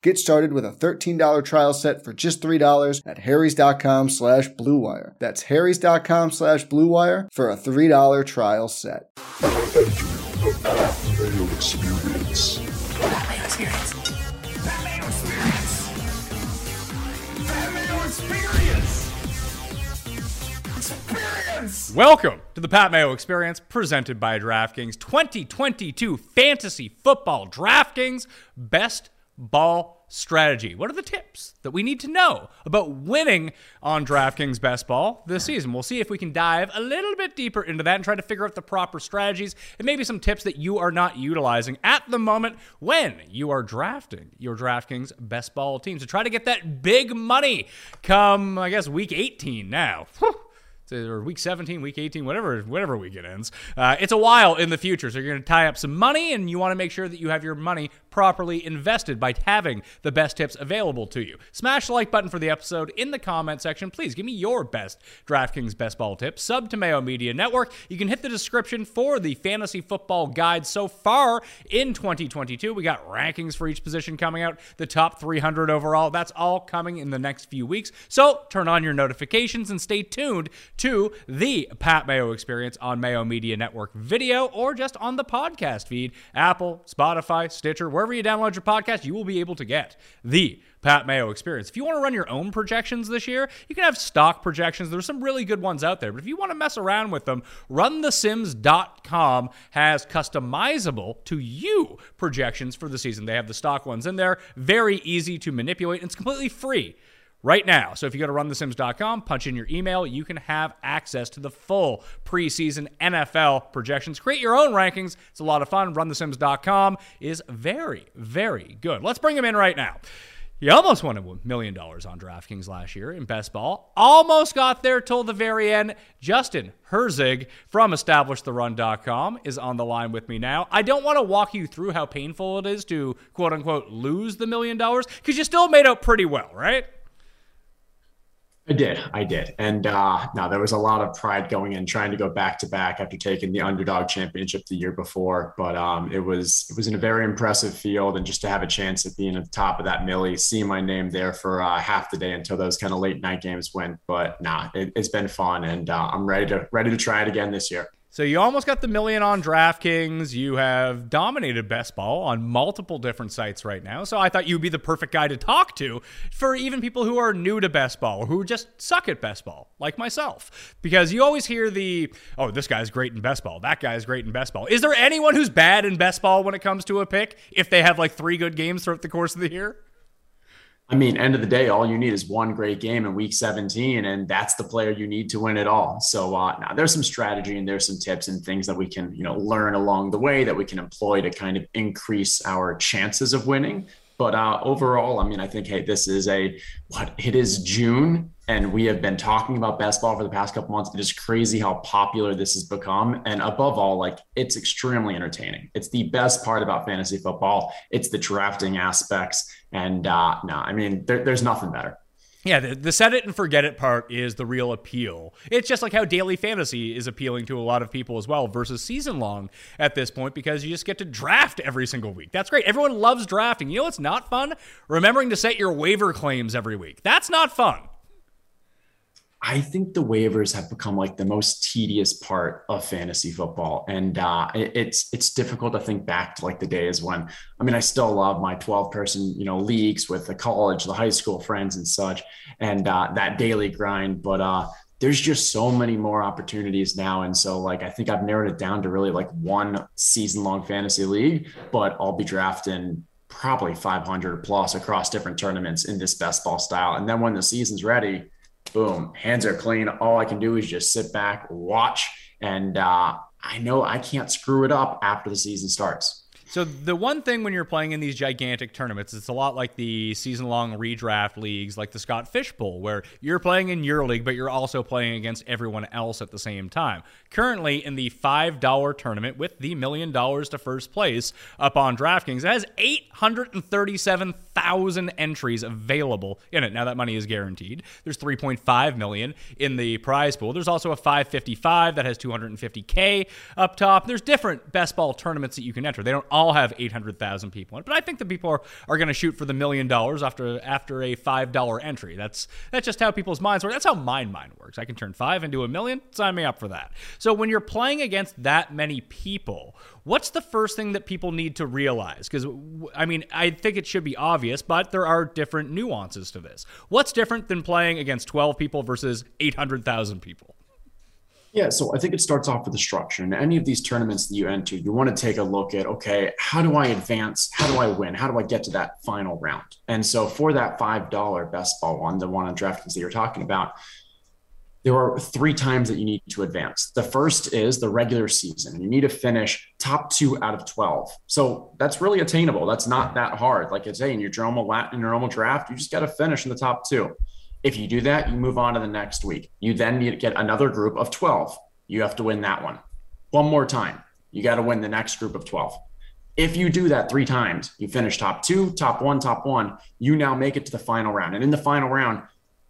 Get started with a $13 trial set for just $3 at harrys.com slash bluewire. That's harrys.com slash bluewire for a $3 trial set. Welcome to the Pat Mayo Experience presented by DraftKings 2022 Fantasy Football DraftKings Best Ball Strategy. What are the tips that we need to know about winning on DraftKings Best Ball this season? We'll see if we can dive a little bit deeper into that and try to figure out the proper strategies and maybe some tips that you are not utilizing at the moment when you are drafting your DraftKings Best Ball team. So try to get that big money come, I guess, week 18 now. Or week 17, week 18, whatever whatever week it ends. Uh, it's a while in the future, so you're going to tie up some money, and you want to make sure that you have your money properly invested by having the best tips available to you. Smash the like button for the episode in the comment section. Please give me your best DraftKings best ball tip. Sub to Mayo Media Network. You can hit the description for the fantasy football guide so far in 2022. We got rankings for each position coming out, the top 300 overall. That's all coming in the next few weeks. So turn on your notifications and stay tuned to the Pat Mayo experience on Mayo Media Network video or just on the podcast feed, Apple, Spotify, Stitcher, wherever you download your podcast, you will be able to get the Pat Mayo experience. If you want to run your own projections this year, you can have stock projections. There's some really good ones out there. But if you want to mess around with them, runthesims.com has customizable to you projections for the season. They have the stock ones in there, very easy to manipulate, and it's completely free right now. So if you go to runthesims.com, punch in your email, you can have access to the full preseason NFL projections. Create your own rankings. It's a lot of fun. Runthesims.com is very, very good. Let's bring him in right now. He almost won a million dollars on DraftKings last year in best ball. Almost got there till the very end. Justin Herzig from EstablishTheRun.com is on the line with me now. I don't want to walk you through how painful it is to quote unquote lose the million dollars because you still made out pretty well, right? I did. I did. And uh, no, there was a lot of pride going in trying to go back to back after taking the underdog championship the year before. But um, it was it was in a very impressive field, and just to have a chance at being at the top of that millie, seeing my name there for uh, half the day until those kind of late night games went. But nah, it, has been fun, and uh, I'm ready to ready to try it again this year. So you almost got the million on DraftKings. You have dominated best ball on multiple different sites right now. So I thought you'd be the perfect guy to talk to for even people who are new to best ball or who just suck at best ball, like myself. Because you always hear the, oh, this guy's great in best ball. That guy's great in best ball. Is there anyone who's bad in best ball when it comes to a pick if they have like three good games throughout the course of the year? I mean, end of the day, all you need is one great game in week 17, and that's the player you need to win it all. So uh, now there's some strategy and there's some tips and things that we can, you know, learn along the way that we can employ to kind of increase our chances of winning. But uh, overall, I mean, I think, hey, this is a what it is June and we have been talking about best ball for the past couple months. It is crazy how popular this has become. And above all, like it's extremely entertaining. It's the best part about fantasy football. It's the drafting aspects. And uh, no, I mean, there, there's nothing better. Yeah, the, the, set it and forget it part is the real appeal. It's just like how daily fantasy is appealing to a lot of people as well versus season long at this point because you just get to draft every single week. That's great. Everyone loves drafting. You know what's not fun? Remembering to set your waiver claims every week. That's not fun. I think the waivers have become like the most tedious part of fantasy football, and uh, it, it's it's difficult to think back to like the days when I mean I still love my twelve person you know leagues with the college, the high school friends and such, and uh, that daily grind. But uh, there's just so many more opportunities now, and so like I think I've narrowed it down to really like one season long fantasy league, but I'll be drafting probably 500 plus across different tournaments in this best ball style, and then when the season's ready boom, hands are clean. All I can do is just sit back, watch, and uh, I know I can't screw it up after the season starts. So the one thing when you're playing in these gigantic tournaments, it's a lot like the season-long redraft leagues, like the Scott Fish Bowl, where you're playing in your league, but you're also playing against everyone else at the same time. Currently, in the five dollar tournament with the million dollars to first place up on DraftKings, it has 837,000 entries available in it. Now that money is guaranteed. There's 3.5 million in the prize pool. There's also a 555 that has 250k up top. There's different best ball tournaments that you can enter. They don't all have 800,000 people in it. But I think the people are, are going to shoot for the million dollars after after a $5 entry. That's that's just how people's minds work. That's how my mind works. I can turn 5 into a million. Sign me up for that. So when you're playing against that many people, what's the first thing that people need to realize? Cuz I mean, I think it should be obvious, but there are different nuances to this. What's different than playing against 12 people versus 800,000 people? Yeah, so I think it starts off with the structure. In any of these tournaments that you enter, you want to take a look at okay, how do I advance? How do I win? How do I get to that final round? And so for that $5 best ball one, the one on DraftKings that you're talking about, there are three times that you need to advance. The first is the regular season. You need to finish top two out of 12. So that's really attainable. That's not that hard. Like I say, in your normal, in your normal draft, you just got to finish in the top two. If you do that, you move on to the next week. You then need to get another group of 12. You have to win that one. One more time. You got to win the next group of 12. If you do that three times, you finish top two, top one, top one, you now make it to the final round. And in the final round,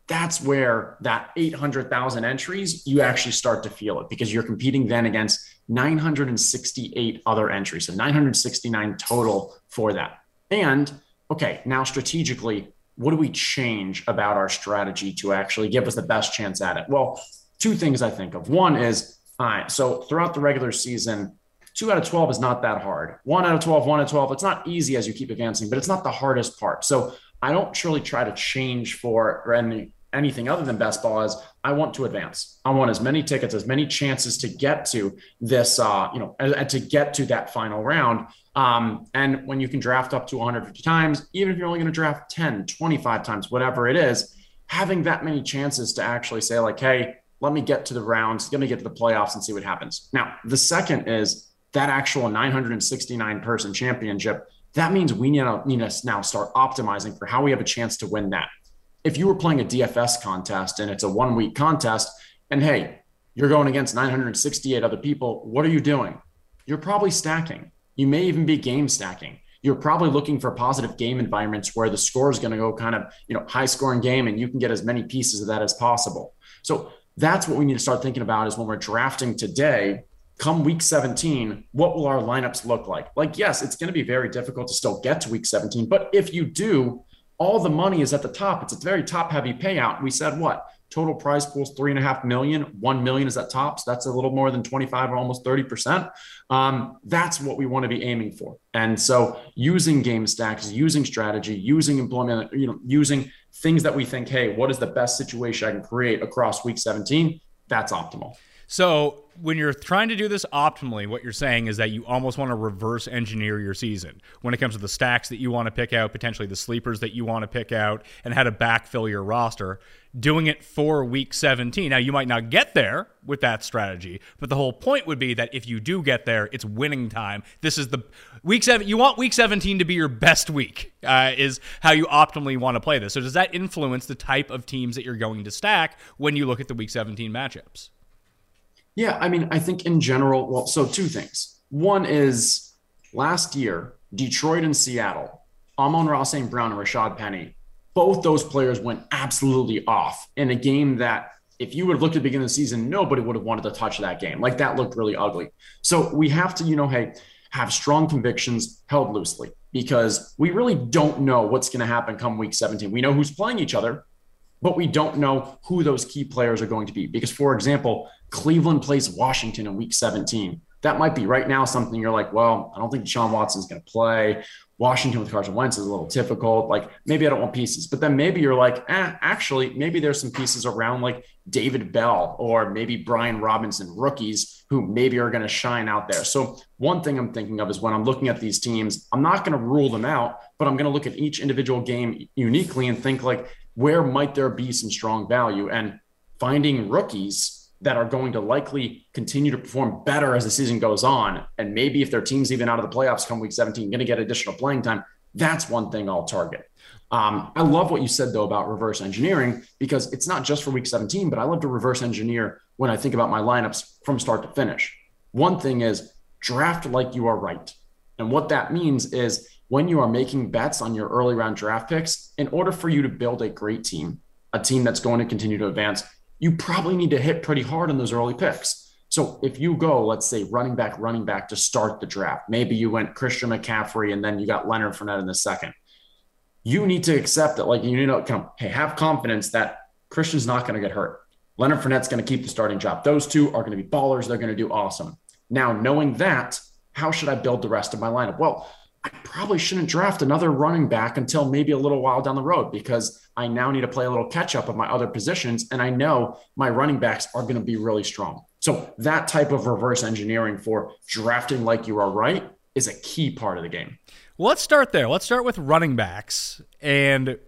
that's where that 800,000 entries, you actually start to feel it because you're competing then against 968 other entries. So 969 total for that. And okay, now strategically, what do we change about our strategy to actually give us the best chance at it? Well, two things I think of. One is, all right, so throughout the regular season, two out of 12 is not that hard. One out of 12, one out of 12, it's not easy as you keep advancing, but it's not the hardest part. So I don't truly try to change for any, anything other than best ball as I want to advance. I want as many tickets, as many chances to get to this, uh, you know, and to get to that final round um, and when you can draft up to 150 times, even if you're only going to draft 10, 25 times, whatever it is, having that many chances to actually say, like, hey, let me get to the rounds, let me get to the playoffs and see what happens. Now, the second is that actual 969 person championship. That means we need to, need to now start optimizing for how we have a chance to win that. If you were playing a DFS contest and it's a one week contest, and hey, you're going against 968 other people, what are you doing? You're probably stacking you may even be game stacking. You're probably looking for positive game environments where the score is going to go kind of, you know, high scoring game and you can get as many pieces of that as possible. So that's what we need to start thinking about is when we're drafting today, come week 17, what will our lineups look like? Like, yes, it's going to be very difficult to still get to week 17, but if you do, all the money is at the top. It's a very top heavy payout. We said what? Total prize pool's three and a half million. One million is at top. So that's a little more than 25 or almost 30%. Um, that's what we want to be aiming for. And so using game stacks, using strategy, using employment, you know, using things that we think, hey, what is the best situation I can create across week 17? That's optimal. So when you're trying to do this optimally, what you're saying is that you almost want to reverse engineer your season when it comes to the stacks that you want to pick out, potentially the sleepers that you want to pick out, and how to backfill your roster. Doing it for week 17. Now, you might not get there with that strategy, but the whole point would be that if you do get there, it's winning time. This is the week seven. You want week 17 to be your best week, uh, is how you optimally want to play this. So, does that influence the type of teams that you're going to stack when you look at the week 17 matchups? Yeah, I mean, I think in general, well, so two things. One is last year, Detroit and Seattle, Amon-Ra St. Brown and Rashad Penny, both those players went absolutely off in a game that if you would have looked at the beginning of the season, nobody would have wanted to touch that game. Like that looked really ugly. So we have to, you know, hey, have strong convictions held loosely because we really don't know what's going to happen come week 17. We know who's playing each other, but we don't know who those key players are going to be. Because, for example, Cleveland plays Washington in week 17. That might be right now something you're like, well, I don't think Deshaun Watson's going to play. Washington with Carson Wentz is a little difficult. Like maybe I don't want pieces, but then maybe you're like, eh, actually, maybe there's some pieces around like David Bell or maybe Brian Robinson, rookies who maybe are going to shine out there. So one thing I'm thinking of is when I'm looking at these teams, I'm not going to rule them out, but I'm going to look at each individual game uniquely and think like, where might there be some strong value? And finding rookies that are going to likely continue to perform better as the season goes on. And maybe if their team's even out of the playoffs come week 17, going to get additional playing time, that's one thing I'll target. Um, I love what you said though about reverse engineering because it's not just for week 17, but I love to reverse engineer when I think about my lineups from start to finish. One thing is draft like you are right. And what that means is when you are making bets on your early round draft picks, in order for you to build a great team, a team that's going to continue to advance, you probably need to hit pretty hard on those early picks. So if you go, let's say running back, running back to start the draft, maybe you went Christian McCaffrey and then you got Leonard Fournette in the second. You need to accept that, like you need to of hey, have confidence that Christian's not going to get hurt. Leonard Fournette's going to keep the starting job. Those two are going to be ballers. They're going to do awesome. Now, knowing that, how should I build the rest of my lineup? Well, I probably shouldn't draft another running back until maybe a little while down the road because I now need to play a little catch up of my other positions. And I know my running backs are going to be really strong. So that type of reverse engineering for drafting like you are right is a key part of the game. Well, let's start there. Let's start with running backs. And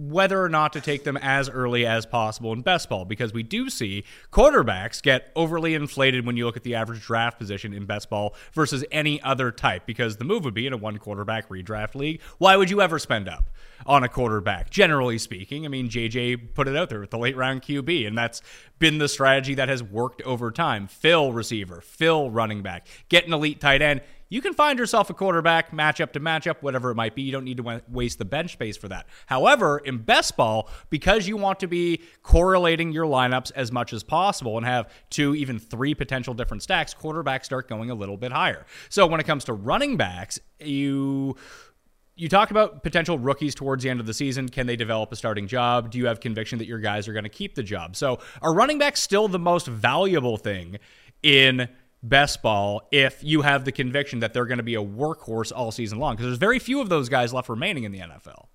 whether or not to take them as early as possible in best ball because we do see quarterbacks get overly inflated when you look at the average draft position in best ball versus any other type because the move would be in a one quarterback redraft league. Why would you ever spend up on a quarterback? Generally speaking, I mean, JJ put it out there with the late round QB, and that's been the strategy that has worked over time. Fill receiver, fill running back, get an elite tight end you can find yourself a quarterback matchup to matchup, whatever it might be. You don't need to waste the bench space for that. However, in best ball, because you want to be correlating your lineups as much as possible and have two, even three potential different stacks, quarterbacks start going a little bit higher. So when it comes to running backs, you you talk about potential rookies towards the end of the season. Can they develop a starting job? Do you have conviction that your guys are going to keep the job? So, are running backs still the most valuable thing in best ball if you have the conviction that they're going to be a workhorse all season long because there's very few of those guys left remaining in the NFL.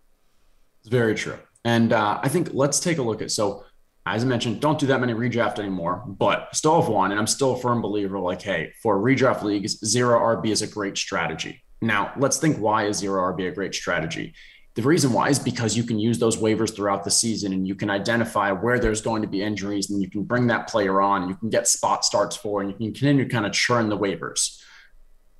It's very true. And uh, I think let's take a look at so as I mentioned, don't do that many redraft anymore, but still have one. And I'm still a firm believer like, hey, for redraft leagues, zero RB is a great strategy. Now, let's think why is zero RB a great strategy? The reason why is because you can use those waivers throughout the season and you can identify where there's going to be injuries and you can bring that player on. You can get spot starts for and you can continue to kind of churn the waivers.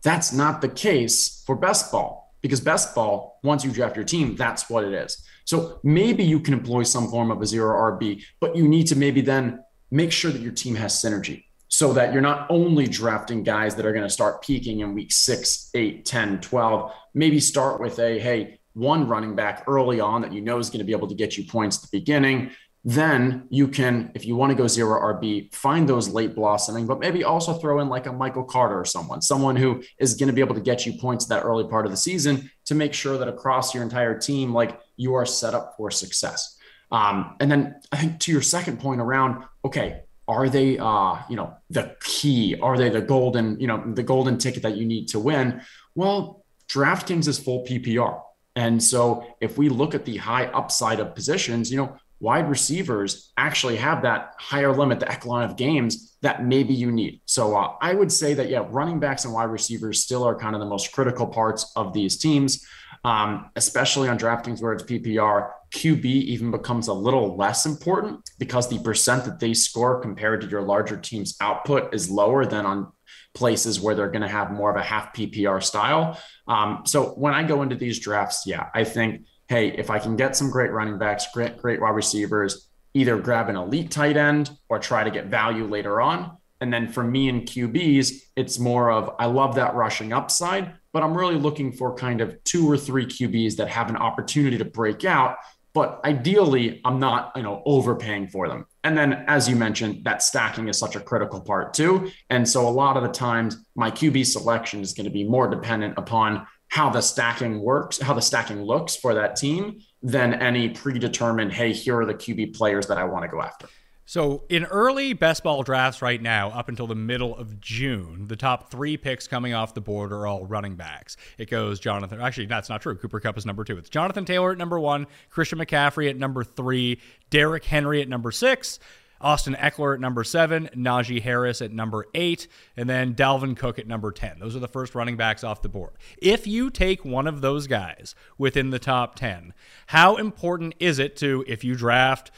That's not the case for best ball because best ball, once you draft your team, that's what it is. So maybe you can employ some form of a zero RB, but you need to maybe then make sure that your team has synergy so that you're not only drafting guys that are going to start peaking in week 6, 8, 10, 12. Maybe start with a hey, one running back early on that you know is going to be able to get you points at the beginning. then you can, if you want to go zero RB, find those late blossoming, but maybe also throw in like a Michael Carter or someone, someone who is going to be able to get you points that early part of the season to make sure that across your entire team, like you are set up for success. Um, and then I think to your second point around, okay, are they, uh, you know, the key? Are they the golden, you know, the golden ticket that you need to win? Well, DraftKings is full PPR. And so if we look at the high upside of positions, you know, wide receivers actually have that higher limit, the echelon of games that maybe you need. So uh, I would say that, yeah, running backs and wide receivers still are kind of the most critical parts of these teams, um, especially on DraftKings where it's PPR. QB even becomes a little less important because the percent that they score compared to your larger team's output is lower than on places where they're going to have more of a half PPR style. Um, so when I go into these drafts, yeah, I think hey, if I can get some great running backs, great, great wide receivers, either grab an elite tight end or try to get value later on. And then for me and QBs, it's more of I love that rushing upside, but I'm really looking for kind of two or three QBs that have an opportunity to break out. But ideally, I'm not, you know, overpaying for them. And then, as you mentioned, that stacking is such a critical part too. And so a lot of the times, my QB selection is going to be more dependent upon how the stacking works, how the stacking looks for that team than any predetermined, hey, here are the QB players that I want to go after. So, in early best ball drafts right now, up until the middle of June, the top three picks coming off the board are all running backs. It goes Jonathan. Actually, that's not true. Cooper Kupp is number two. It's Jonathan Taylor at number one, Christian McCaffrey at number three, Derrick Henry at number six, Austin Ekeler at number seven, Najee Harris at number eight, and then Dalvin Cook at number 10. Those are the first running backs off the board. If you take one of those guys within the top 10, how important is it to, if you draft,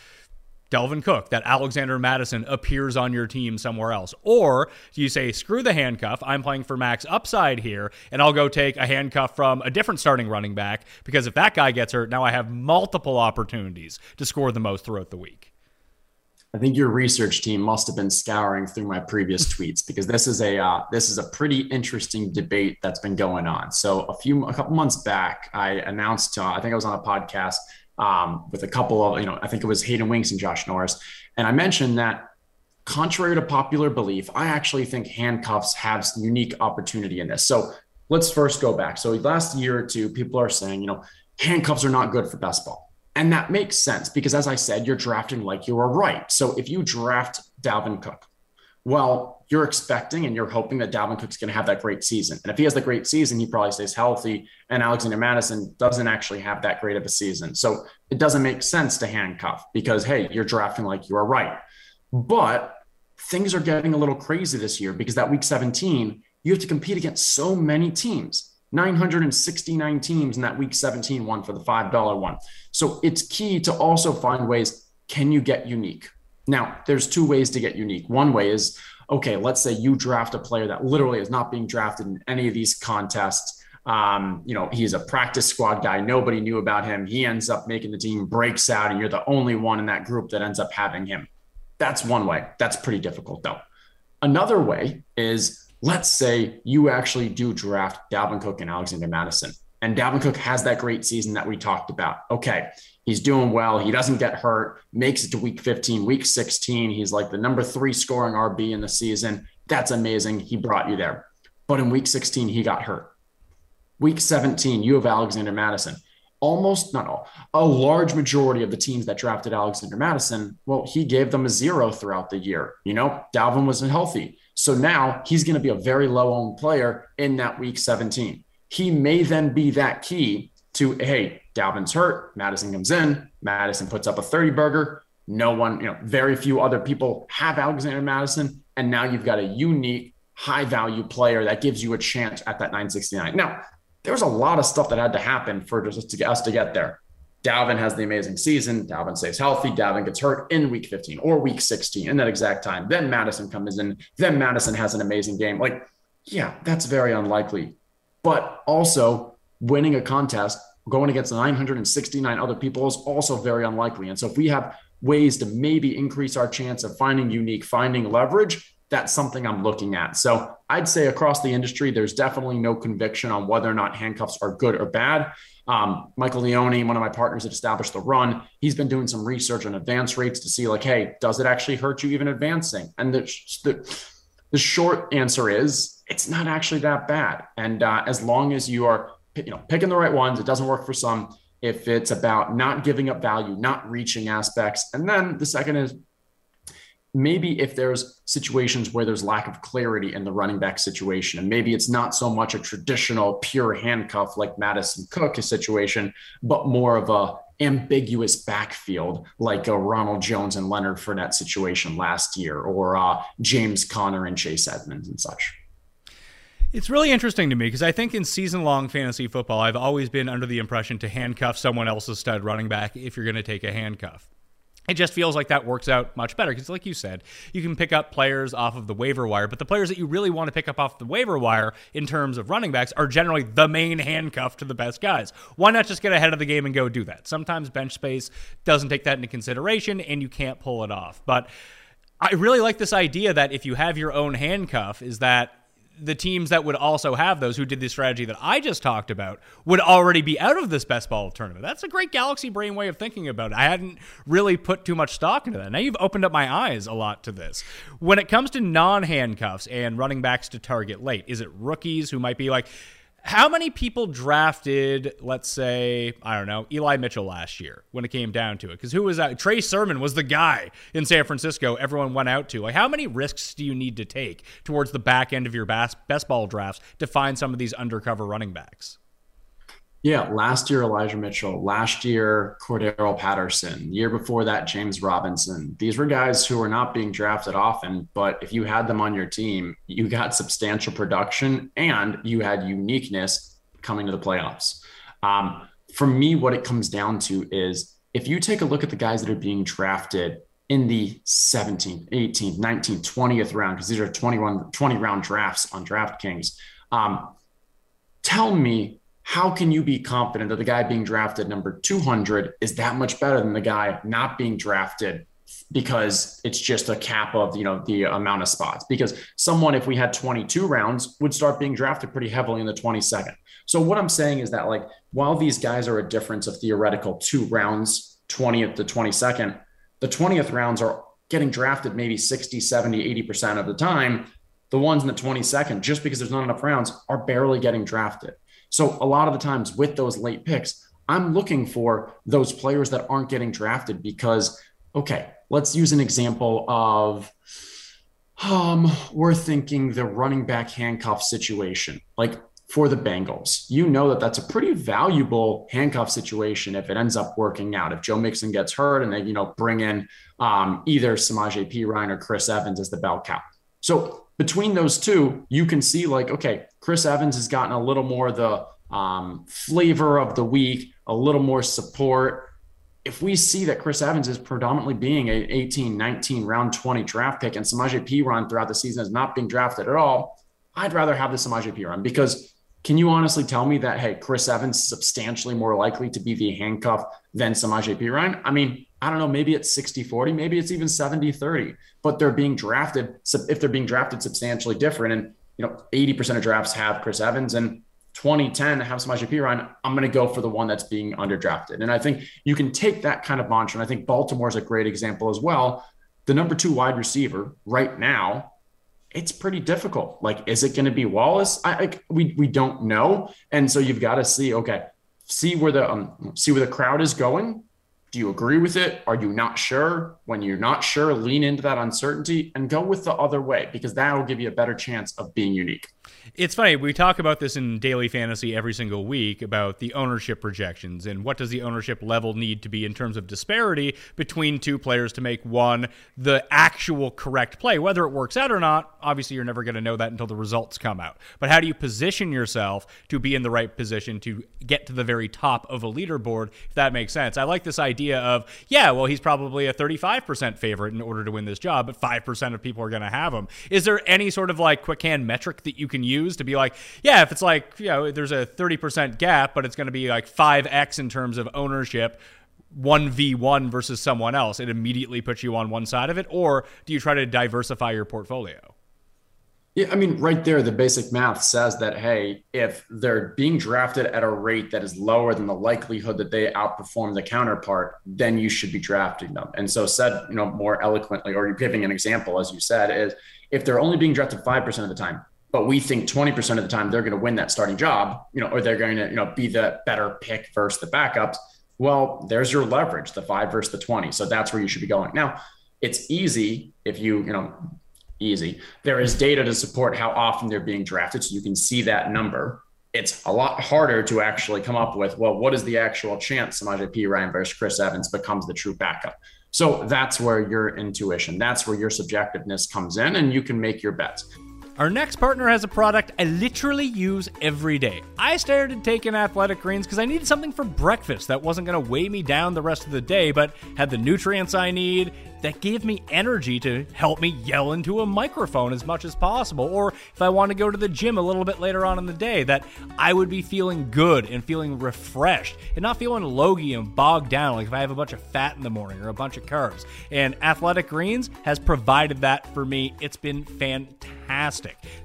Dalvin Cook, that Alexander Mattison appears on your team somewhere else? Or do you say, screw the handcuff, I'm playing for max upside here, and I'll go take a handcuff from a different starting running back because if that guy gets hurt, now I have multiple opportunities to score the most throughout the week? I think your research team must have been scouring through my previous tweets because this is a uh, this is a pretty interesting debate that's been going on. So a few a couple months back, I announced uh, I think I was on a podcast um, with a couple of you know I think it was Hayden Winks and Josh Norris, and I mentioned that contrary to popular belief, I actually think handcuffs have unique opportunity in this. So let's first go back. So last year or two, people are saying you know handcuffs are not good for best ball. And that makes sense because, as I said, you're drafting like you were right. So if you draft Dalvin Cook, well, you're expecting and you're hoping that Dalvin Cook's going to have that great season. And if he has the great season, he probably stays healthy. And Alexander Mattison doesn't actually have that great of a season. So it doesn't make sense to handcuff because, hey, you're drafting like you are right. But things are getting a little crazy this year because that week 17, you have to compete against so many teams. 969 teams in that week 17 one for the $5 one. So it's key to also find ways can you get unique? Now, there's two ways to get unique. One way is okay, let's say you draft a player that literally is not being drafted in any of these contests. Um, you know, he's a practice squad guy. Nobody knew about him. He ends up making the team, breaks out, and you're the only one in that group that ends up having him. That's one way. That's pretty difficult, though. Another way is let's say you actually do draft Dalvin Cook and Alexander Mattison, and Dalvin Cook has that great season that we talked about. Okay, he's doing well. He doesn't get hurt, makes it to week 15, week 16. He's like the number three scoring RB in the season. That's amazing. He brought you there. But in week 16, he got hurt. Week 17, you have Alexander Mattison. Almost, not all, a large majority of the teams that drafted Alexander Mattison, well, he gave them a zero throughout the year. You know, Dalvin wasn't healthy. So now he's going to be a very low owned player in that week 17. He may then be that key to, hey, Dalvin's hurt. Mattison comes in. Mattison puts up a 30 burger. No one, you know, very few other people have Alexander Mattison. And now you've got a unique, high value player that gives you a chance at that 969. Now, there was a lot of stuff that had to happen for just to get us to get there. Dalvin has the amazing season. Dalvin stays healthy. Dalvin gets hurt in week 15 or week 16 in that exact time. Then Mattison comes in. Then Mattison has an amazing game. Like, yeah, that's very unlikely. But also, winning a contest, going against 969 other people is also very unlikely. And so, if we have ways to maybe increase our chance of finding unique, finding leverage, that's something I'm looking at. So, I'd say across the industry, there's definitely no conviction on whether or not handcuffs are good or bad. Um, Michael Leone, one of my partners that established the run, he's been doing some research on advance rates to see like, hey, does it actually hurt you even advancing? And the the, the short answer is it's not actually that bad. And uh, as long as you are you know picking the right ones, it doesn't work for some. If it's about not giving up value, not reaching aspects, and then the second is maybe if there's situations where there's lack of clarity in the running back situation, and maybe it's not so much a traditional pure handcuff like Mattison Cook situation, but more of a ambiguous backfield like a Ronald Jones and Leonard Fournette situation last year, or uh, James Conner and Chase Edmonds and such. It's really interesting to me because I think in season long fantasy football, I've always been under the impression to handcuff someone else's stud running back if you're going to take a handcuff. It just feels like that works out much better because like you said you can pick up players off of the waiver wire but the players that you really want to pick up off the waiver wire in terms of running backs are generally the main handcuff to the best guys. Why not just get ahead of the game and go do that? Sometimes bench space doesn't take that into consideration and you can't pull it off but I really like this idea that if you have your own handcuff, is that the teams that would also have those who did the strategy that I just talked about would already be out of this best ball tournament. That's a great galaxy brain way of thinking about it. I hadn't really put too much stock into that. Now you've opened up my eyes a lot to this. When it comes to non handcuffs and running backs to target late, is it rookies who might be like, how many people drafted, let's say, I don't know, Eli Mitchell last year when it came down to it? Because who was that? Trey Sermon was the guy in San Francisco everyone went out to. Like, how many risks do you need to take towards the back end of your best, best ball drafts to find some of these undercover running backs? Yeah, last year Elijah Mitchell, last year Cordarrelle Patterson, year before that James Robinson. These were guys who were not being drafted often, but if you had them on your team, you got substantial production and you had uniqueness coming to the playoffs. Um, for me, what it comes down to is if you take a look at the guys that are being drafted in the 17th, 18th, 19th, 20th round, because these are 21, 20 round drafts on DraftKings. Um, tell me how can you be confident that the guy being drafted number 200 is that much better than the guy not being drafted because it's just a cap of you know the amount of spots? Because someone if we had 22 rounds would start being drafted pretty heavily in the 22nd so what i'm saying is that like while these guys are a difference of theoretical two rounds 20th to 22nd the 20th rounds are getting drafted maybe 60 70 80% of the time. The ones in the 22nd just because there's not enough rounds are barely getting drafted so a lot of the times with those late picks, I'm looking for those players that aren't getting drafted because, okay, let's use an example of um, we're thinking the running back handcuff situation. Like for the Bengals, you know that that's a pretty valuable handcuff situation if it ends up working out. If Joe Mixon gets hurt and they, you know, bring in um, either Samaje Perine or Chris Evans as the bell cow. So between those two, you can see like, okay, Chris Evans has gotten a little more the um, flavor of the week, a little more support. If we see that Chris Evans is predominantly being a 18, 19, round 20 draft pick and Samaje Perine throughout the season is not being drafted at all, I'd rather have the Samaje Perine because can you honestly tell me that, hey, Chris Evans is substantially more likely to be the handcuff than Samaje Perine? I mean, I don't know, maybe it's 60 40, maybe it's even 70 30, but they're being drafted. If they're being drafted substantially different, and you know, 80% of drafts have Chris Evans and 2010 have Samaje Perine, I'm going to go for the one that's being underdrafted. And I think you can take that kind of mantra. And I think Baltimore is a great example as well. The number two wide receiver right now, it's pretty difficult. Like, is it going to be Wallace? I, I, we we don't know, and so you've got to see. Okay, see where the um, see where the crowd is going do you agree with it? Are you not sure? When you're not sure, lean into that uncertainty and go with the other way because that will give you a better chance of being unique. It's funny. We talk about this in daily fantasy every single week about the ownership projections and what does the ownership level need to be in terms of disparity between two players to make one the actual correct play. Whether it works out or not, obviously you're never going to know that until the results come out. But how do you position yourself to be in the right position to get to the very top of a leaderboard, if that makes sense? I like this idea of, yeah, well, he's probably a 35% favorite in order to win this job, but 5% of people are going to have him. Is there any sort of like quick hand metric that you can use? To be like, yeah, if it's like, you know, there's a 30% gap, but it's going to be like 5x in terms of ownership, 1v1 versus someone else, it immediately puts you on one side of it? Or do you try to diversify your portfolio? Yeah, I mean, right there, the basic math says that, hey, if they're being drafted at a rate that is lower than the likelihood that they outperform the counterpart, then you should be drafting them. And so, said, you know, more eloquently, or you're giving an example, as you said, is if they're only being drafted 5% of the time, but we think 20% of the time they're going to win that starting job, you know, or they're going to, you know, be the better pick versus the backups. Well, there's your leverage, the five versus the 20. So that's where you should be going. Now, it's easy if you, you know, easy. There is data to support how often they're being drafted. So you can see that number. It's a lot harder to actually come up with, well, what is the actual chance Samaje Perine versus Chris Evans becomes the true backup? So that's where your intuition, that's where your subjectiveness comes in, and you can make your bets. Our next partner has a product I literally use every day. I started taking athletic greens because I needed something for breakfast that wasn't going to weigh me down the rest of the day, but had the nutrients I need that gave me energy to help me yell into a microphone as much as possible. Or if I want to go to the gym a little bit later on in the day, that I would be feeling good and feeling refreshed and not feeling logy and bogged down like if I have a bunch of fat in the morning or a bunch of carbs. And Athletic Greens has provided that for me. It's been fantastic.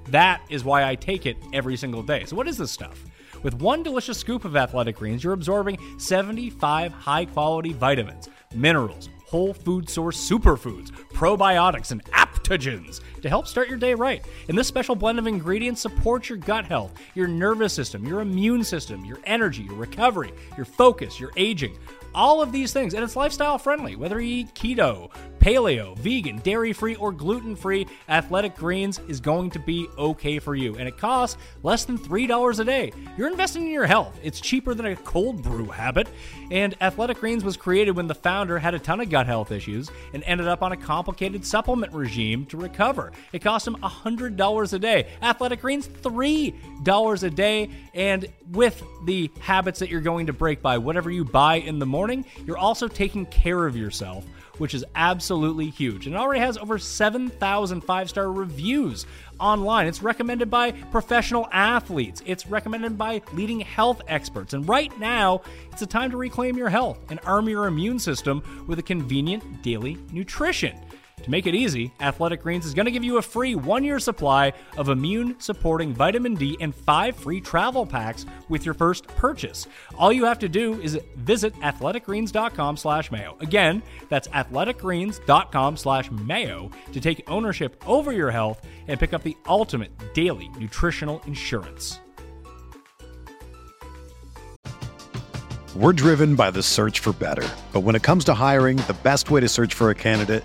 That is why I take it every single day. So, what is this stuff? With one delicious scoop of Athletic Greens, you're absorbing 75 high quality vitamins, minerals, whole food source superfoods, probiotics, and adaptogens to help start your day right. And this special blend of ingredients supports your gut health, your nervous system, your immune system, your energy, your recovery, your focus, your aging all of these things. And it's lifestyle friendly, whether you eat keto, paleo, vegan, dairy free, or gluten free, Athletic Greens is going to be okay for you. And it costs less than $3 a day. You're investing in your health. It's cheaper than a cold brew habit. And Athletic Greens was created when the founder had a ton of gut health issues and ended up on a complicated supplement regime to recover. It cost him $100 a day. Athletic Greens, $3 a day. And with the habits that you're going to break by whatever you buy in the morning, you're also taking care of yourself which is absolutely huge. And it already has over 7,000 five star reviews online. It's recommended by professional athletes, it's recommended by leading health experts. And right now, it's a time to reclaim your health and arm your immune system with a convenient daily nutrition. To make it easy, Athletic Greens is going to give you a free one year supply of immune supporting vitamin D and five free travel packs with your first purchase. All you have to do is visit athleticgreens.com slash mayo. Again, that's athleticgreens.com slash mayo to take ownership over your health and pick up the ultimate daily nutritional insurance. We're driven by the search for better. But when it comes to hiring, the best way to search for a candidate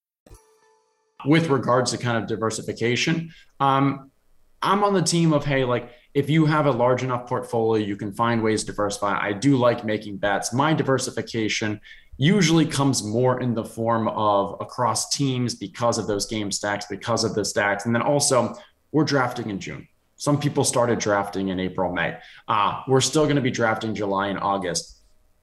with regards to kind of diversification. Um, I'm on the team of, hey, like if you have a large enough portfolio, you can find ways to diversify. I do like making bets. My diversification usually comes more in the form of across teams because of those game stacks, because of the stacks. And then also, we're drafting in June. Some people started drafting in April, May. Uh, we're still going to be drafting July and August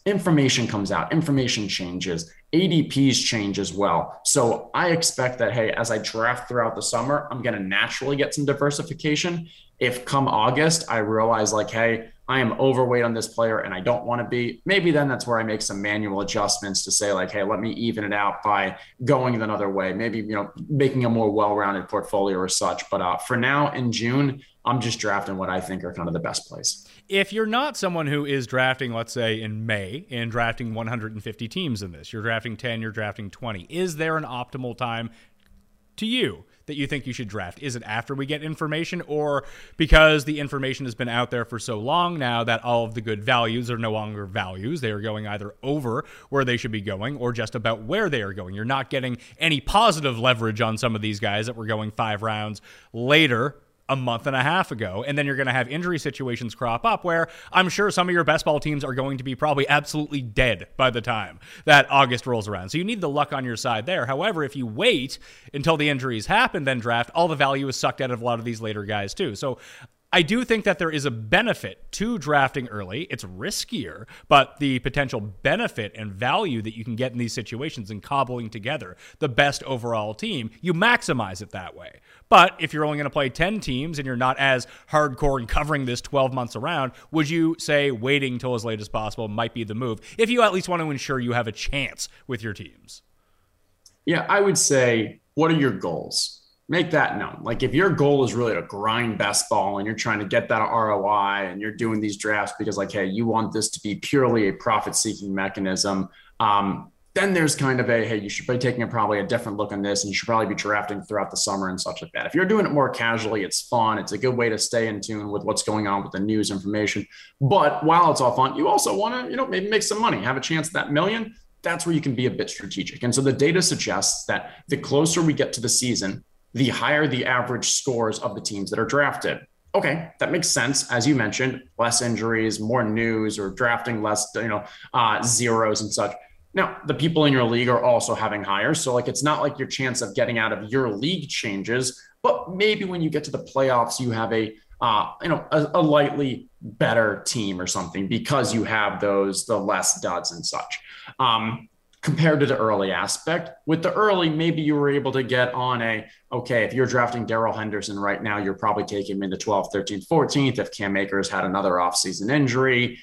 information comes out, information changes, ADPs change as well. So I expect that, hey, as I draft throughout the summer, I'm going to naturally get some diversification. If come August, I realize like, hey, I am overweight on this player and I don't want to be, maybe then that's where I make some manual adjustments to say, like, hey, let me even it out by going another way, maybe, you know, making a more well rounded portfolio or such. But uh, for now in June, I'm just drafting what I think are kind of the best plays. If you're not someone who is drafting, let's say in May, and drafting 150 teams in this, you're drafting 10, you're drafting 20, is there an optimal time to you that you think you should draft? Is it after we get information, or because the information has been out there for so long now that all of the good values are no longer values? They are going either over where they should be going or just about where they are going. You're not getting any positive leverage on some of these guys that were going five rounds later a month and a half ago. And then you're going to have injury situations crop up where I'm sure some of your best ball teams are going to be probably absolutely dead by the time that August rolls around. So you need the luck on your side there. However, if you wait until the injuries happen, then draft, all the value is sucked out of a lot of these later guys too. So I do think that there is a benefit to drafting early. It's riskier, but the potential benefit and value that you can get in these situations and cobbling together the best overall team, you maximize it that way. But if you're only going to play 10 teams and you're not as hardcore in covering this 12 months around, would you say waiting till as late as possible might be the move if you at least want to ensure you have a chance with your teams? Yeah, I would say, what are your goals? Make that known. Like if your goal is really to grind best ball and you're trying to get that ROI and you're doing these drafts because like, hey, you want this to be purely a profit seeking mechanism. Um, then there's kind of a hey, you should be taking a, probably a different look on this, and you should probably be drafting throughout the summer and such like that. If you're doing it more casually, it's fun. It's a good way to stay in tune with what's going on with the news information. But while it's all fun, you also want to, you know, maybe make some money, have a chance at that million. That's where you can be a bit strategic. And so the data suggests that the closer we get to the season, the higher the average scores of the teams that are drafted. Okay, that makes sense. As you mentioned, less injuries, more news, or drafting less, you know, uh, zeros and such. Now, the people in your league are also having higher. So, like, it's not like your chance of getting out of your league changes, but maybe when you get to the playoffs, you have a, uh, you know, a, a lightly better team or something because you have those, the less duds and such. Um, compared to the early aspect. With the early, maybe you were able to get on a, okay, if you're drafting Darrell Henderson right now, you're probably taking him in the 12th, 13th, 14th. If Cam Akers had another offseason injury,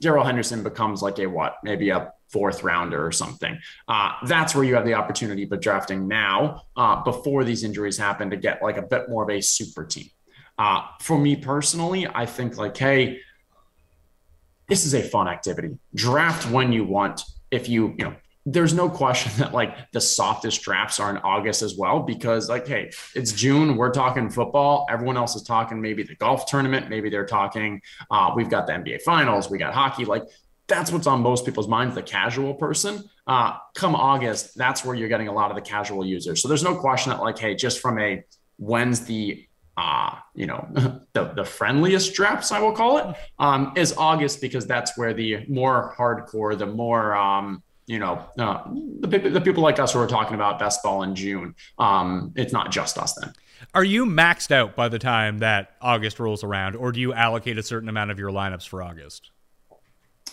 Darrell Henderson becomes like a what, maybe a fourth rounder or something. Uh, that's where you have the opportunity, but drafting now uh, before these injuries happen to get like a bit more of a super team. Uh, for me personally, I think like, hey, this is a fun activity. Draft when you want if you, you know, there's no question that like the softest drafts are in August as well because like hey it's June we're talking football everyone else is talking maybe the golf tournament maybe they're talking uh, we've got the NBA finals we got hockey like that's what's on most people's minds the casual person. Uh, come August that's where you're getting a lot of the casual users. So there's no question that like hey just from a when's the uh, you know, the, the friendliest drafts, I will call it, um, is August because that's where the more hardcore, the more, um, you know, uh, the, the people like us who are talking about best ball in June, um, it's not just us then. Are you maxed out by the time that August rolls around, or do you allocate a certain amount of your lineups for August?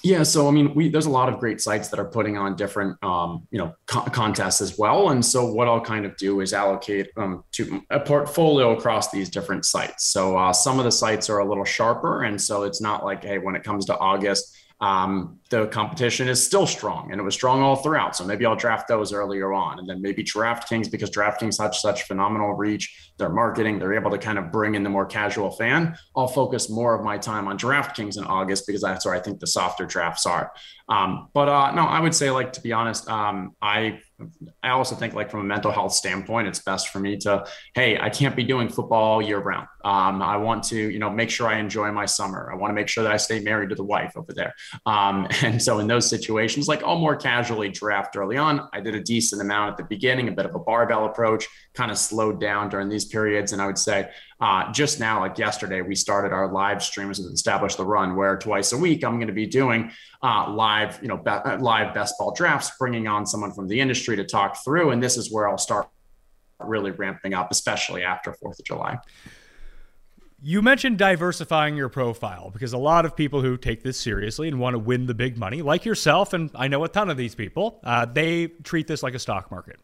Yeah, so I mean, we there's a lot of great sites that are putting on different, um, you know, co- contests as well. And so what I'll kind of do is allocate um, to a portfolio across these different sites. So uh, some of the sites are a little sharper, and so it's not like, hey, when it comes to August, um, the competition is still strong and it was strong all throughout. So maybe I'll draft those earlier on. And then maybe DraftKings, because DraftKings has such phenomenal reach, their marketing, they're able to kind of bring in the more casual fan. I'll focus more of my time on DraftKings in August because that's where I think the softer drafts are. Um, but uh, no, I would say, like, to be honest, um, I I also think like from a mental health standpoint, it's best for me to, hey, I can't be doing football year round. Um, I want to, you know, make sure I enjoy my summer. I want to make sure that I stay married to the wife over there. Um, and so in those situations, like I'll more casually draft early on. I did a decent amount at the beginning, a bit of a barbell approach, kind of slowed down during these periods. And I would say uh, just now, like yesterday, we started our live streams with Establish the Run, where twice a week I'm going to be doing uh, live, you know, be- uh, live best ball drafts, bringing on someone from the industry to talk through. And this is where I'll start really ramping up, especially after Fourth of July. You mentioned diversifying your profile because a lot of people who take this seriously and want to win the big money, like yourself, and I know a ton of these people, uh, they treat this like a stock market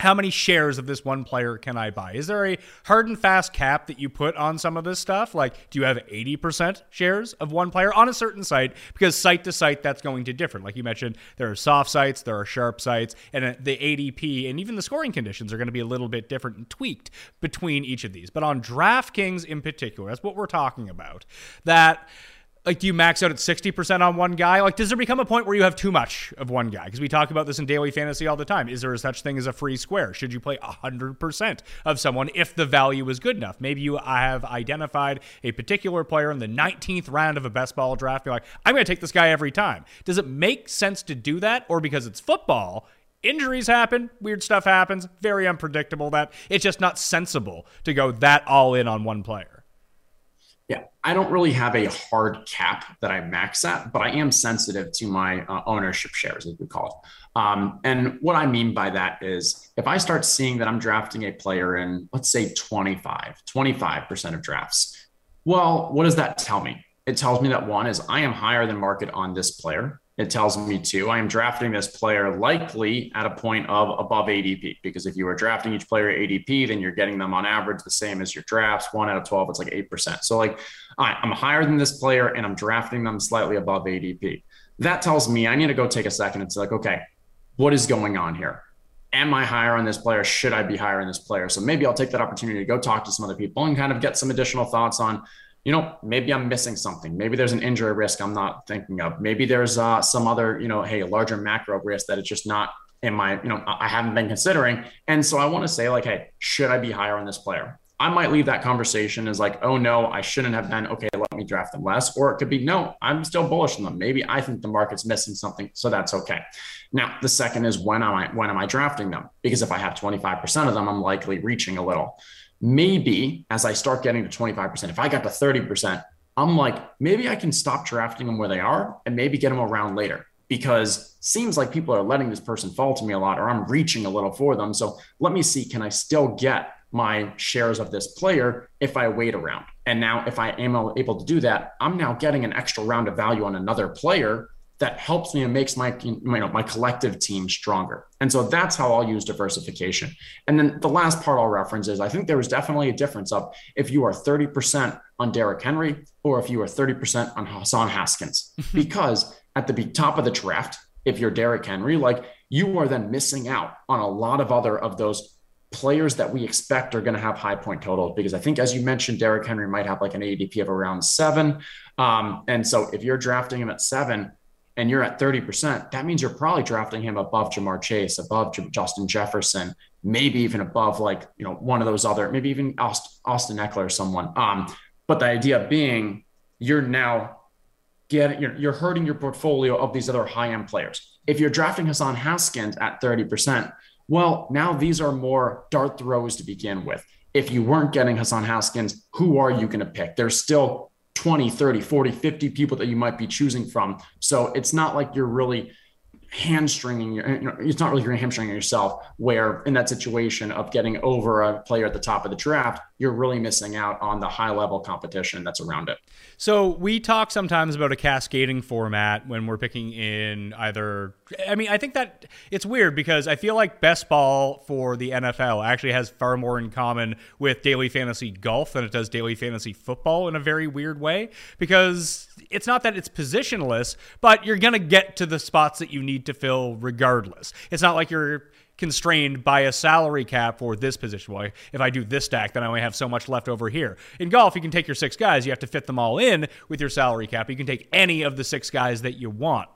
how many shares of this one player can I buy? Is there a hard and fast cap that you put on some of this stuff? Like, do you have 80% shares of one player on a certain site? Because site to site, that's going to differ. Like you mentioned, there are soft sites, there are sharp sites, and uh, the ADP and even the scoring conditions are going to be a little bit different and tweaked between each of these. But on DraftKings in particular, that's what we're talking about. That like do you max out at 60% on one guy? Like does there become a point where you have too much of one guy? Because we talk about this in daily fantasy all the time. Is there a such thing as a free square? Should you play 100% of someone if the value is good enough? Maybe you have identified a particular player in the 19th round of a best ball draft. You're like i'm going to take this guy every time. Does it make sense to do that? Or because it's football injuries happen, weird stuff happens, very unpredictable that it's just not sensible to go that all in on one player. Yeah, I don't really have a hard cap that I max at, but I am sensitive to my uh, ownership shares, as we call it. Um, and what I mean by that is if I start seeing that I'm drafting a player in, let's say 25, 25% of drafts, well, what does that tell me? It tells me that one is I am higher than market on this player it tells me to. I am drafting this player likely at a point of above ADP because if you are drafting each player ADP, then you're getting them on average the same as your drafts. One out of 12, it's like 8%. So, like, I'm higher than this player and I'm drafting them slightly above ADP. That tells me I need to go take a second and say, like, okay, what is going on here? Am I higher on this player? Should I be higher on this player? So maybe I'll take that opportunity to go talk to some other people and kind of get some additional thoughts on you know, maybe I'm missing something. Maybe there's an injury risk I'm not thinking of. Maybe there's uh, some other, you know, hey, a larger macro risk that it's just not in my, you know, I haven't been considering. And so I want to say, like, hey, should I be higher on this player? I might leave that conversation as like, oh no, I shouldn't have been. Okay, let me draft them less. Or it could be, no, I'm still bullish on them. Maybe I think the market's missing something, so that's okay. Now, the second is when am I when am I drafting them? Because if I have 25% of them, I'm likely reaching a little maybe as I start getting to 25%, if I got to 30%, I'm like, maybe I can stop drafting them where they are and maybe get them around later because seems like people are letting this person fall to me a lot or I'm reaching a little for them. So let me see, can I still get my shares of this player if I wait around? And now if I am able to do that, I'm now getting an extra round of value on another player that helps me and makes my you know my collective team stronger. And so that's how I'll use diversification. And then the last part I'll reference is I think there was definitely a difference of if you are 30% on Derrick Henry or if you are 30% on Hassan Haskins. because at the top of the draft, if you're Derrick Henry, like you are then missing out on a lot of other of those players that we expect are going to have high point totals because I think, as you mentioned, Derrick Henry might have like an ADP of around seven. Um, and so if you're drafting him at seven, and you're at 30%, that means you're probably drafting him above Ja'Marr Chase, above Justin Jefferson, maybe even above like, you know, one of those other, maybe even Austin Ekeler or someone. Um, but the idea being you're now getting, you're, you're hurting your portfolio of these other high end players. If you're drafting Hassan Haskins at 30%, well, now these are more dart throws to begin with. If you weren't getting Hassan Haskins, who are you going to pick? There's still 20, 30, 40, 50 people that you might be choosing from. So it's not like you're really hamstringing you know, it's not really you're hamstringing yourself where in that situation of getting over a player at the top of the draft you're really missing out on the high level competition that's around it so we talk sometimes about a cascading format when we're picking in either i mean i think that it's weird because i feel like best ball for the nfl actually has far more in common with daily fantasy golf than it does daily fantasy football in a very weird way because it's not that it's positionless but you're going to get to the spots that you need to fill regardless. It's not like you're constrained by a salary cap for this position. Well, if I do this stack, then I only have so much left over here. In golf, you can take your six guys, you have to fit them all in with your salary cap. You can take any of the six guys that you want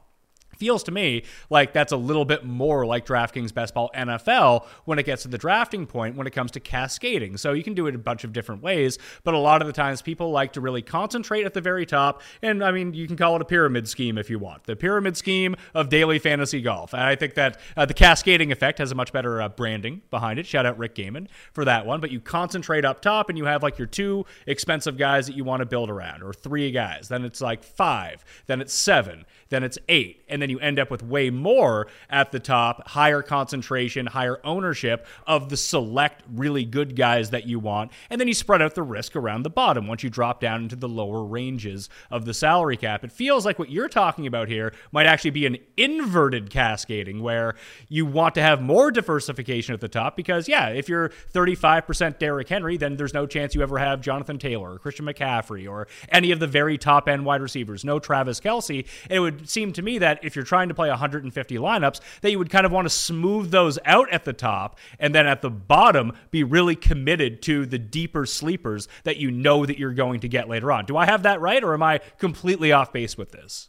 feels to me like that's a little bit more like DraftKings Best Ball NFL when it gets to the drafting point when it comes to cascading. So you can do it a bunch of different ways, but a lot of the times people like to really concentrate at the very top. And I mean, you can call it a pyramid scheme if you want. The pyramid scheme of daily fantasy golf. And I think that uh, the cascading effect has a much better uh, branding behind it. Shout out Rick Gehman for that one. But you concentrate up top and you have like your two expensive guys that you want to build around, or three guys. Then it's like five, then it's seven, then it's eight. And then you end up with way more at the top, higher concentration, higher ownership of the select really good guys that you want. And then you spread out the risk around the bottom once you drop down into the lower ranges of the salary cap. It feels like what you're talking about here might actually be an inverted cascading where you want to have more diversification at the top because, yeah, if you're 35% Derrick Henry, then there's no chance you ever have Jonathan Taylor or Christian McCaffrey or any of the very top end wide receivers, no Travis Kelce. It would seem to me that if you're trying to play 150 lineups, that you would kind of want to smooth those out at the top and then at the bottom be really committed to the deeper sleepers that you know that you're going to get later on. Do I have that right or am I completely off base with this?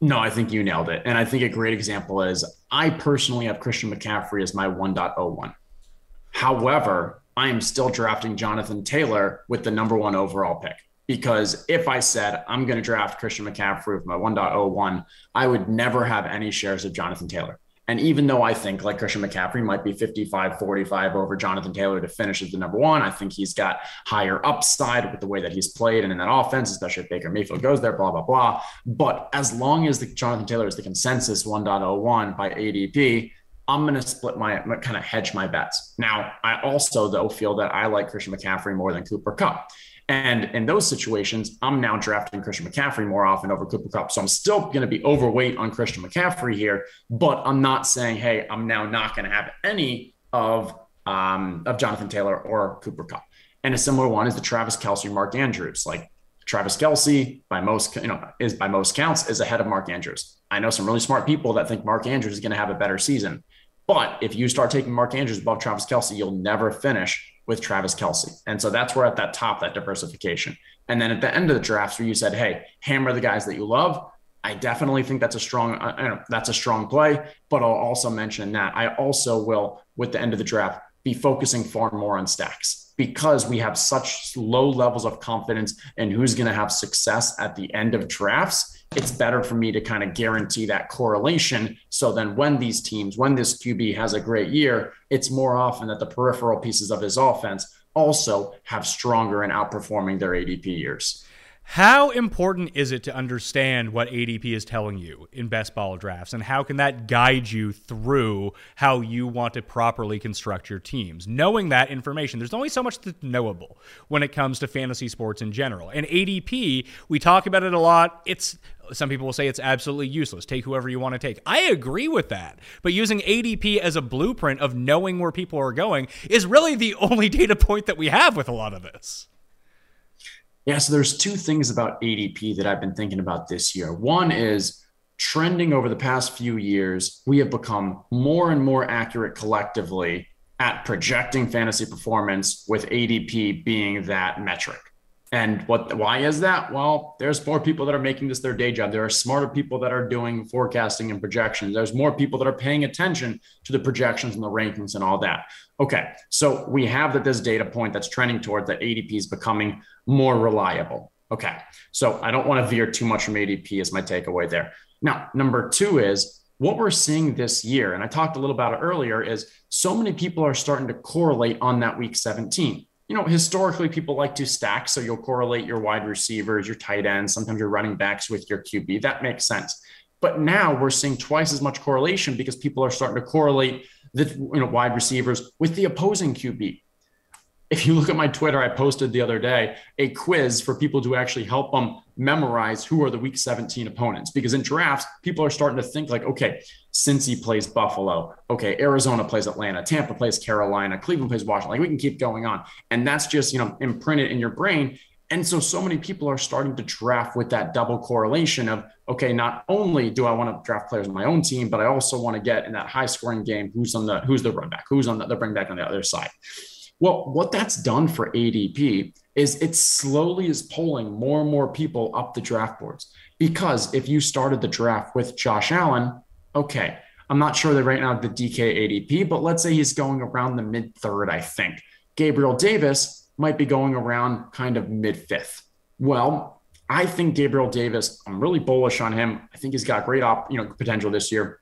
No, I think you nailed it. And I think a great example is I personally have Christian McCaffrey as my 1.01. However, I am still drafting Jonathan Taylor with the number one overall pick because if I said I'm going to draft Christian McCaffrey with my 1.01, I would never have any shares of Jonathan Taylor. And even though I think like Christian McCaffrey might be 55 45 over Jonathan Taylor to finish as the number one, I think he's got higher upside with the way that he's played and in that offense, especially if Baker Mayfield goes there, blah, blah, blah. But as long as the Jonathan Taylor is the consensus 1.01 by ADP, I'm going to split my kind of hedge my bets. Now, I also, though, feel that I like Christian McCaffrey more than Cooper Kupp. And in those situations, I'm now drafting Christian McCaffrey more often over Cooper Kupp. So I'm still going to be overweight on Christian McCaffrey here, but I'm not saying, hey, I'm now not going to have any of um, of Jonathan Taylor or Cooper Kupp. And a similar one is the Travis Kelce, Mark Andrews. Like Travis Kelce, by most you know, is by most counts is ahead of Mark Andrews. I know some really smart people that think Mark Andrews is going to have a better season. But if you start taking Mark Andrews above Travis Kelce, you'll never finish with Travis Kelce. And so that's where at that top, that diversification. And then at the end of the drafts where you said, hey, hammer the guys that you love. I definitely think that's a strong, uh, that's a strong play. But I'll also mention that I also will, with the end of the draft, be focusing far more on stacks because we have such low levels of confidence in who's going to have success at the end of drafts it's better for me to kind of guarantee that correlation. So then when these teams, when this QB has a great year, it's more often that the peripheral pieces of his offense also have stronger and outperforming their ADP years. How important is it to understand what ADP is telling you in best ball drafts, and how can that guide you through how you want to properly construct your teams? Knowing that information, there's only so much that's knowable when it comes to fantasy sports in general. And ADP, we talk about it a lot. It's some people will say it's absolutely useless. Take whoever you want to take. I agree with that. But using ADP as a blueprint of knowing where people are going is really the only data point that we have with a lot of this. Yeah, so there's two things about ADP that I've been thinking about this year. One is trending over the past few years, we have become more and more accurate collectively at projecting fantasy performance with ADP being that metric. And what why is that? Well, there's more people that are making this their day job. There are smarter people that are doing forecasting and projections. There's more people that are paying attention to the projections and the rankings and all that. Okay, so we have that this data point that's trending towards that ADP is becoming more reliable. Okay, so I don't want to veer too much from ADP as my takeaway there. Now, number two is what we're seeing this year, and I talked a little about it earlier, is so many people are starting to correlate on that week 17. You know, historically, people like to stack. So you'll correlate your wide receivers, your tight ends, sometimes your running backs with your QB. That makes sense. But now we're seeing twice as much correlation because people are starting to correlate the you know wide receivers with the opposing QB. If you look at my Twitter, I posted the other day a quiz for people to actually help them memorize who are the week 17 opponents. Because in drafts, people are starting to think like, okay, Cincy plays Buffalo. Okay, Arizona plays Atlanta. Tampa plays Carolina. Cleveland plays Washington. Like we can keep going on. And that's just, you know, imprinted in your brain. And so, so many people are starting to draft with that double correlation of, okay, not only do I want to draft players on my own team, but I also want to get in that high scoring game who's on the who's the run back, who's on the, the bring back on the other side. Well, what that's done for ADP is it slowly is pulling more and more people up the draft boards. Because if you started the draft with Josh Allen, okay, I'm not sure that right now the DK ADP, but let's say he's going around the mid third, I think. Gabriel Davis might be going around kind of mid fifth. Well, I think Gabriel Davis, I'm really bullish on him. I think he's got great op, you know, potential this year.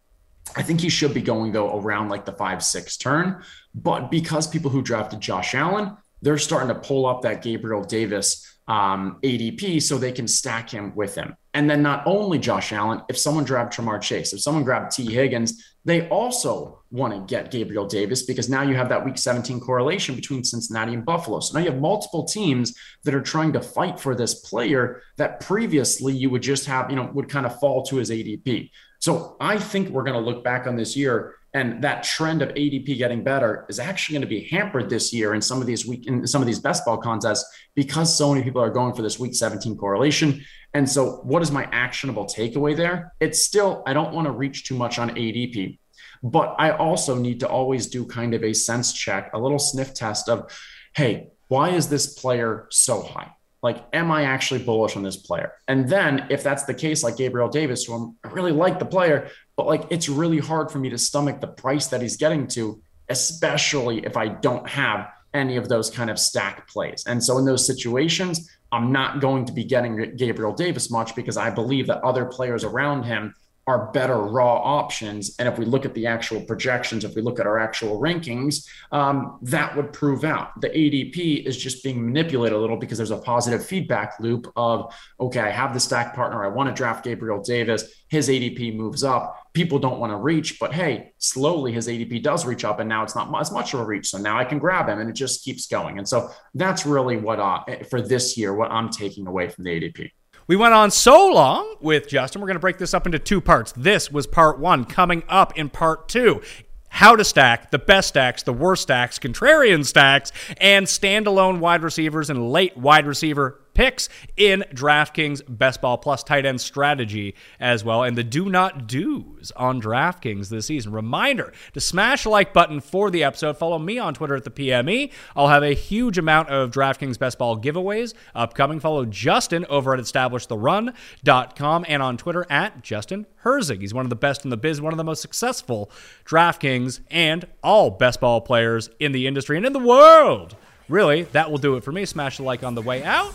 I think he should be going though around like the five, six turn. But because people who drafted Josh Allen, they're starting to pull up that Gabriel Davis um, ADP so they can stack him with him. And then not only Josh Allen, if someone grabbed Ja'Marr Chase, if someone grabbed Tee Higgins, they also want to get Gabriel Davis because now you have that week 17 correlation between Cincinnati and Buffalo. So now you have multiple teams that are trying to fight for this player that previously you would just have, you know, would kind of fall to his ADP. So I think we're going to look back on this year and that trend of ADP getting better is actually going to be hampered this year in some of these week in some of these best ball contests because so many people are going for this week 17 correlation. And so what is my actionable takeaway there? It's still I don't want to reach too much on ADP, but I also need to always do kind of a sense check, a little sniff test of hey, why is this player so high? Like, am I actually bullish on this player? And then, if that's the case, like Gabriel Davis, who I'm, I really like the player, but like it's really hard for me to stomach the price that he's getting to, especially if I don't have any of those kind of stack plays. And so in those situations, I'm not going to be getting Gabriel Davis much because I believe that other players around him are better raw options. And if we look at the actual projections, if we look at our actual rankings, um, that would prove out. The ADP is just being manipulated a little because there's a positive feedback loop of, okay, I have the stack partner. I want to draft Gabriel Davis. His ADP moves up. People don't want to reach, but hey, slowly his ADP does reach up, and now it's not as much of a reach. So now I can grab him, and it just keeps going. And so that's really what, uh, for this year, what I'm taking away from the ADP. We went on so long with Justin. We're going to break this up into two parts. This was part one. Coming up in part two, how to stack the best stacks, the worst stacks, contrarian stacks, and standalone wide receivers and late wide receiver picks in DraftKings Best Ball Plus tight end strategy as well, and the do not do's on DraftKings this season. Reminder to smash like button for the episode. Follow me on Twitter at the PME. I'll have a huge amount of DraftKings Best Ball giveaways upcoming. Follow Justin over at EstablishTheRun.com and on Twitter at Justin Herzig. He's one of the best in the biz, one of the most successful DraftKings and all best ball players in the industry and in the world. Really, that will do it for me. Smash the like on the way out.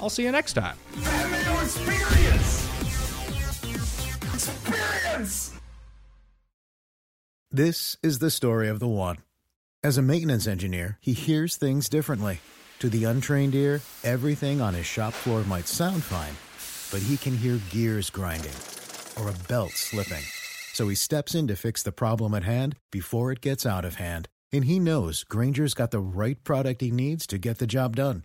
I'll see you next time. experience. Experience. This is the story of the one. As a maintenance engineer, he hears things differently. To the untrained ear, everything on his shop floor might sound fine, but he can hear gears grinding or a belt slipping. So he steps in to fix the problem at hand before it gets out of hand. And he knows Grainger's got the right product he needs to get the job done,